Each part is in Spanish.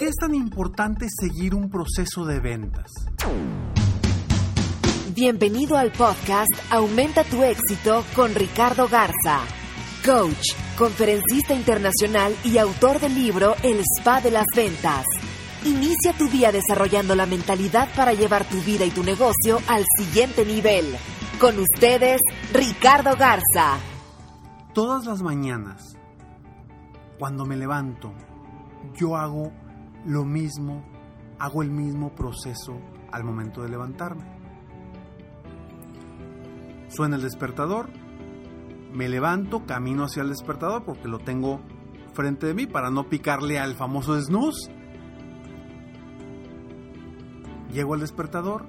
Qué es tan importante seguir un proceso de ventas? Bienvenido al podcast Aumenta tu éxito con Ricardo Garza, coach, conferencista internacional y autor del libro El Spa de las Ventas. Inicia tu día desarrollando la mentalidad para llevar tu vida y tu negocio al siguiente nivel. Con ustedes, Ricardo Garza. Todas las mañanas, cuando me levanto, yo hago lo mismo, hago el mismo proceso al momento de levantarme. Suena el despertador, me levanto, camino hacia el despertador porque lo tengo frente de mí para no picarle al famoso snooze. Llego al despertador,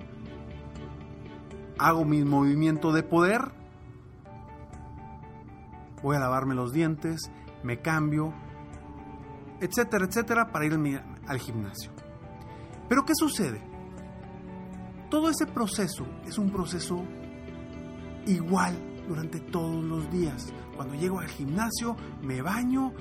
hago mi movimiento de poder, voy a lavarme los dientes, me cambio, etcétera, etcétera, para ir al gimnasio. Pero ¿qué sucede? Todo ese proceso es un proceso igual durante todos los días. Cuando llego al gimnasio, me baño,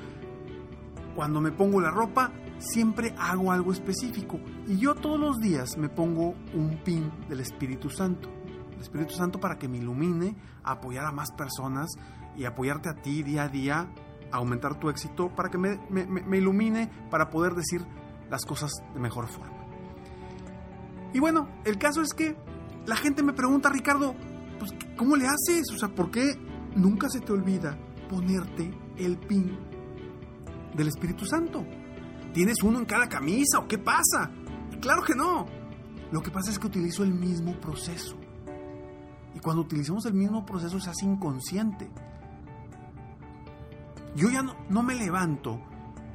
cuando me pongo la ropa, siempre hago algo específico. Y yo todos los días me pongo un pin del Espíritu Santo. El Espíritu Santo para que me ilumine, apoyar a más personas y apoyarte a ti día a día aumentar tu éxito, para que me, ilumine, para poder decir las cosas de mejor forma. Y bueno, el caso es que la gente me pregunta, Ricardo, pues, ¿cómo le haces? O sea, ¿por qué nunca se te olvida ponerte el pin del Espíritu Santo? ¿Tienes uno en cada camisa o qué pasa? Claro que no. Lo que pasa es que utilizo el mismo proceso. Y cuando utilizamos el mismo proceso se hace inconsciente. Yo ya no, me levanto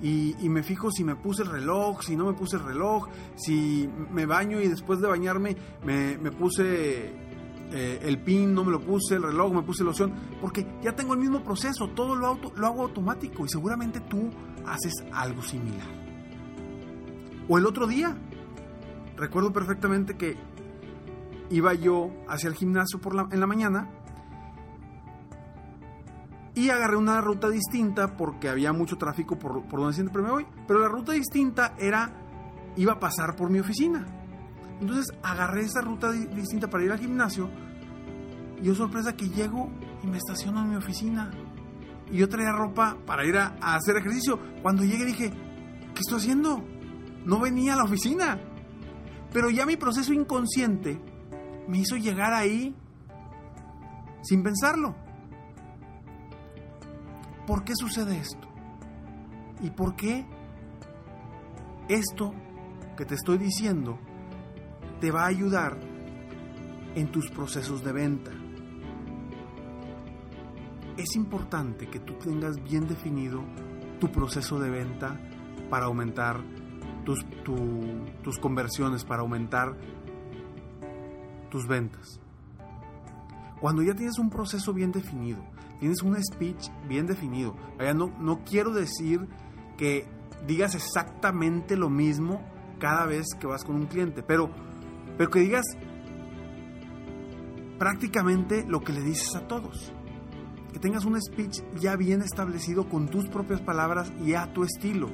y, me fijo si me puse el reloj, si no me puse el reloj, si me baño y después de bañarme me, puse eh, el pin, no me lo puse, el reloj, me puse loción, porque ya tengo el mismo proceso, todo lo, lo hago automático y seguramente tú haces algo similar. O el otro día, recuerdo perfectamente que iba yo hacia el gimnasio por en la mañana y agarré una ruta distinta porque había mucho tráfico por, por donde siempre me voy. Pero la ruta distinta era, iba a pasar por mi oficina. Entonces agarré esa ruta distinta para ir al gimnasio. Y yo sorpresa que llego y me estaciono en mi oficina. Y yo traía ropa para ir a, a hacer ejercicio. Cuando llegué dije, ¿qué estoy haciendo? No venía a la oficina. Pero ya mi proceso inconsciente me hizo llegar ahí sin pensarlo. ¿Por qué sucede esto? ¿Y por qué esto que te estoy diciendo te va a ayudar en tus procesos de venta? Es importante que tú tengas bien definido tu proceso de venta para aumentar tus, tus conversiones, para aumentar tus ventas. Cuando ya tienes un proceso bien definido, tienes un speech bien definido. no, no quiero decir que digas exactamente lo mismo cada vez que vas con un cliente, pero, pero que digas prácticamente lo que le dices a todos. Que tengas un speech ya bien establecido con tus propias palabras y a tu estilo.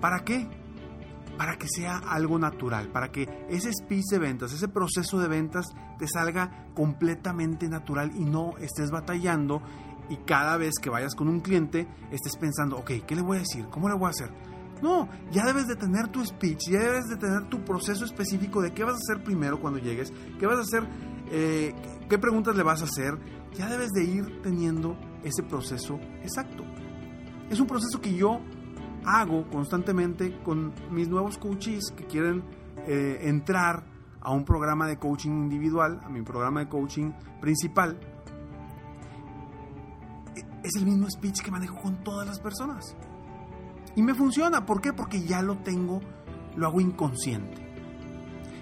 ¿Para qué? para que sea algo natural, para que ese speech de ventas, ese proceso de ventas te salga completamente natural y no estés batallando y cada vez que vayas con un cliente estés pensando, ok, ¿qué le voy a decir? ¿Cómo le voy a hacer? No, ya debes de tener tu speech, ya debes de tener tu proceso específico de qué vas a hacer primero cuando llegues, qué vas a hacer, eh, qué preguntas le vas a hacer. Ya debes de ir teniendo ese proceso exacto. Es un proceso que yo hago constantemente con mis nuevos coaches que quieren eh, entrar a un programa de coaching individual, a mi programa de coaching principal. E, es el mismo speech que manejo con todas las personas. Y me funciona. ¿Por qué? Porque ya lo tengo, lo hago inconsciente.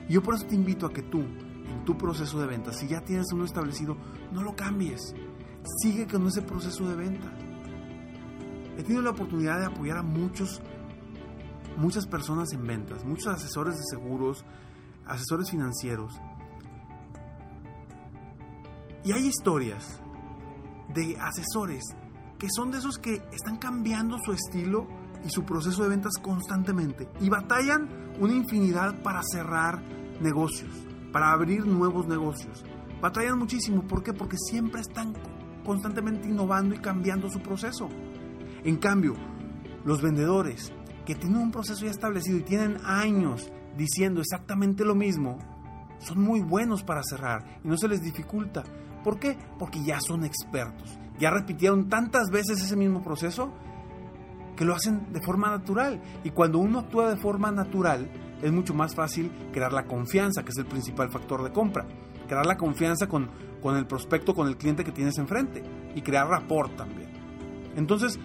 Y yo por eso te invito a que tú, en tu proceso de venta, si ya tienes uno establecido, no lo cambies. Sigue con ese proceso de venta. He tenido la oportunidad de apoyar a muchos, muchas personas en ventas, muchos asesores de seguros, asesores financieros. Y hay historias de asesores que son de esos que están cambiando su estilo y su proceso de ventas constantemente y batallan una infinidad para cerrar negocios, para abrir nuevos negocios. Batallan muchísimo, ¿por qué? Porque siempre están constantemente innovando y cambiando su proceso. En cambio, los vendedores que tienen un proceso ya establecido y tienen años diciendo exactamente lo mismo, son muy buenos para cerrar y no se les dificulta. ¿Por qué? Porque ya son expertos. Ya repitieron tantas veces ese mismo proceso que lo hacen de forma natural. Y cuando uno actúa de forma natural, es mucho más fácil crear la confianza, que es el principal factor de compra. Crear la confianza con, con el prospecto, con el cliente que tienes enfrente. Y crear rapport también. Entonces,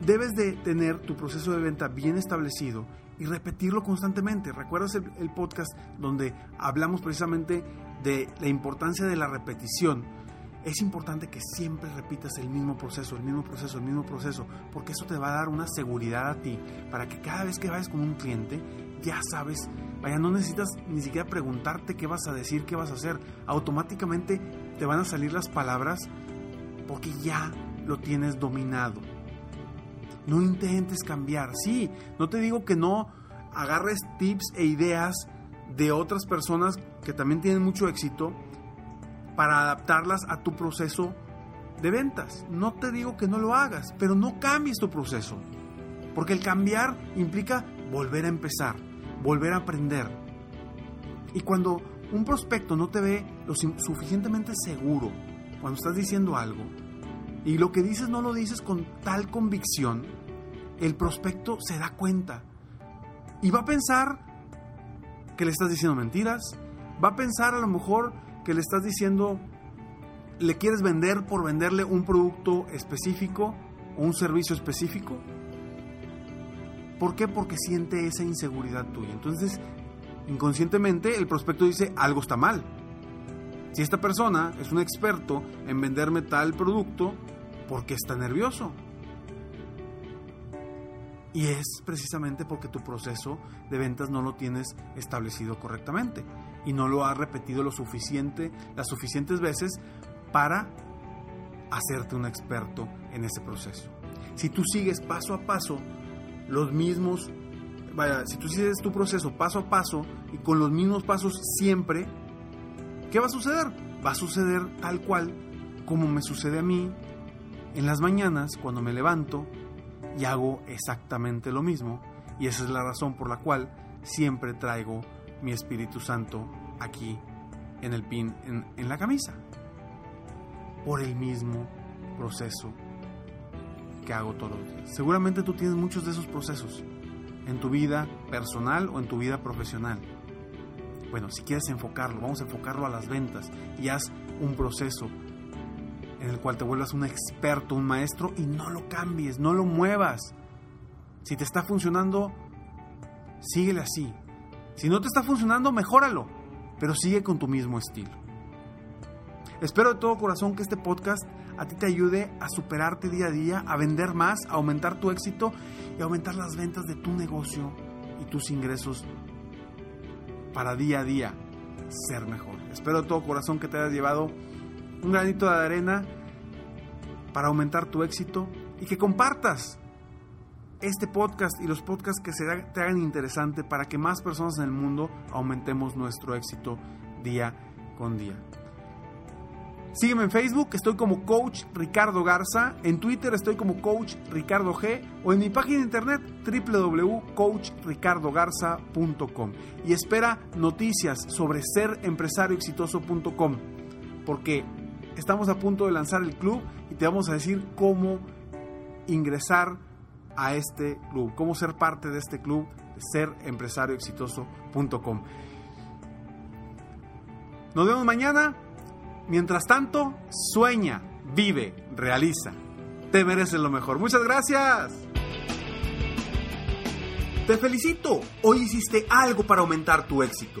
debes de tener tu proceso de venta bien establecido y repetirlo constantemente. ¿Recuerdas el, podcast donde hablamos precisamente de la importancia de la repetición? es importante que siempre repitas el mismo proceso, el mismo proceso, el mismo proceso, porque eso te va a dar una seguridad a ti para que cada vez que vayas con un cliente ya sabes, vaya, no necesitas ni siquiera preguntarte qué vas a decir, qué vas a hacer, automáticamente te van a salir las palabras porque ya lo tienes dominado. No intentes cambiar, sí, no te digo que no agarres tips e ideas de otras personas que también tienen mucho éxito, para adaptarlas a tu proceso de ventas. No te digo que no lo hagas, pero no cambies tu proceso. Porque el cambiar implica volver a empezar, volver a aprender. Y cuando un prospecto no te ve lo suficientemente seguro cuando estás diciendo algo, y lo que dices no lo dices con tal convicción, el prospecto se da cuenta y va a pensar que le estás diciendo mentiras, va a pensar a lo mejor que le estás diciendo, le quieres vender por venderle un producto específico o un servicio específico. ¿Por qué? Porque siente esa inseguridad tuya. Entonces, inconscientemente el prospecto dice, algo está mal. Si esta persona es un experto en venderme tal producto, ¿por qué está nervioso? Y es precisamente porque tu proceso de ventas no lo tienes establecido correctamente y no lo has repetido lo suficiente, las suficientes veces para hacerte un experto en ese proceso. Si tú sigues paso a paso los mismos, si tú sigues tu proceso paso a paso y con los mismos pasos siempre, ¿qué va a suceder? Va a suceder tal cual como me sucede a mí en las mañanas cuando me levanto y hago exactamente lo mismo. Y esa es la razón por la cual siempre traigo mi Espíritu Santo aquí en el pin, en, la camisa. Por el mismo proceso que hago todos los días. Seguramente tú tienes muchos de esos procesos en tu vida personal o en tu vida profesional. Bueno, si quieres enfocarlo, vamos a enfocarlo a las ventas y haz un proceso en el cual te vuelvas un experto, un maestro y no lo cambies, no lo muevas. Si te está funcionando, síguele así. Si no te está funcionando, mejóralo, pero sigue con tu mismo estilo. Espero de todo corazón que este podcast a ti te ayude a superarte día a día, a vender más, a aumentar tu éxito y aumentar las ventas de tu negocio y tus ingresos para día a día ser mejor. Espero de todo corazón que te hayas llevado un granito de arena para aumentar tu éxito y que compartas este podcast y los podcasts que se te hagan interesante para que más personas en el mundo aumentemos nuestro éxito día con día. Sígueme en Facebook, estoy como Coach Ricardo Garza, en Twitter estoy como Coach Ricardo G. O en mi página de internet www.coachricardogarza.com y espera noticias sobre serempresarioexitoso.com porque estamos a punto de lanzar el club y te vamos a decir cómo ingresar a este club, cómo ser parte de este club serempresarioexitoso.com. Nos vemos mañana. Mientras tanto, sueña, vive, realiza. Te mereces lo mejor. Muchas gracias. Te felicito. Hoy hiciste algo para aumentar tu éxito.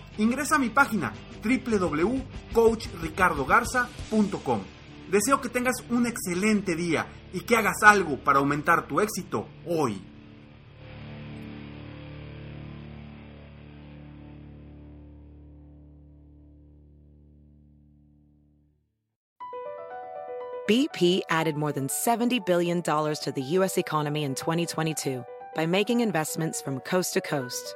ingresa a mi página www.coachricardogarza.com. Deseo que tengas un excelente día y que hagas algo para aumentar tu éxito hoy. BP added more than $70 billion to the U.S. economy in 2022 by making investments from coast to coast.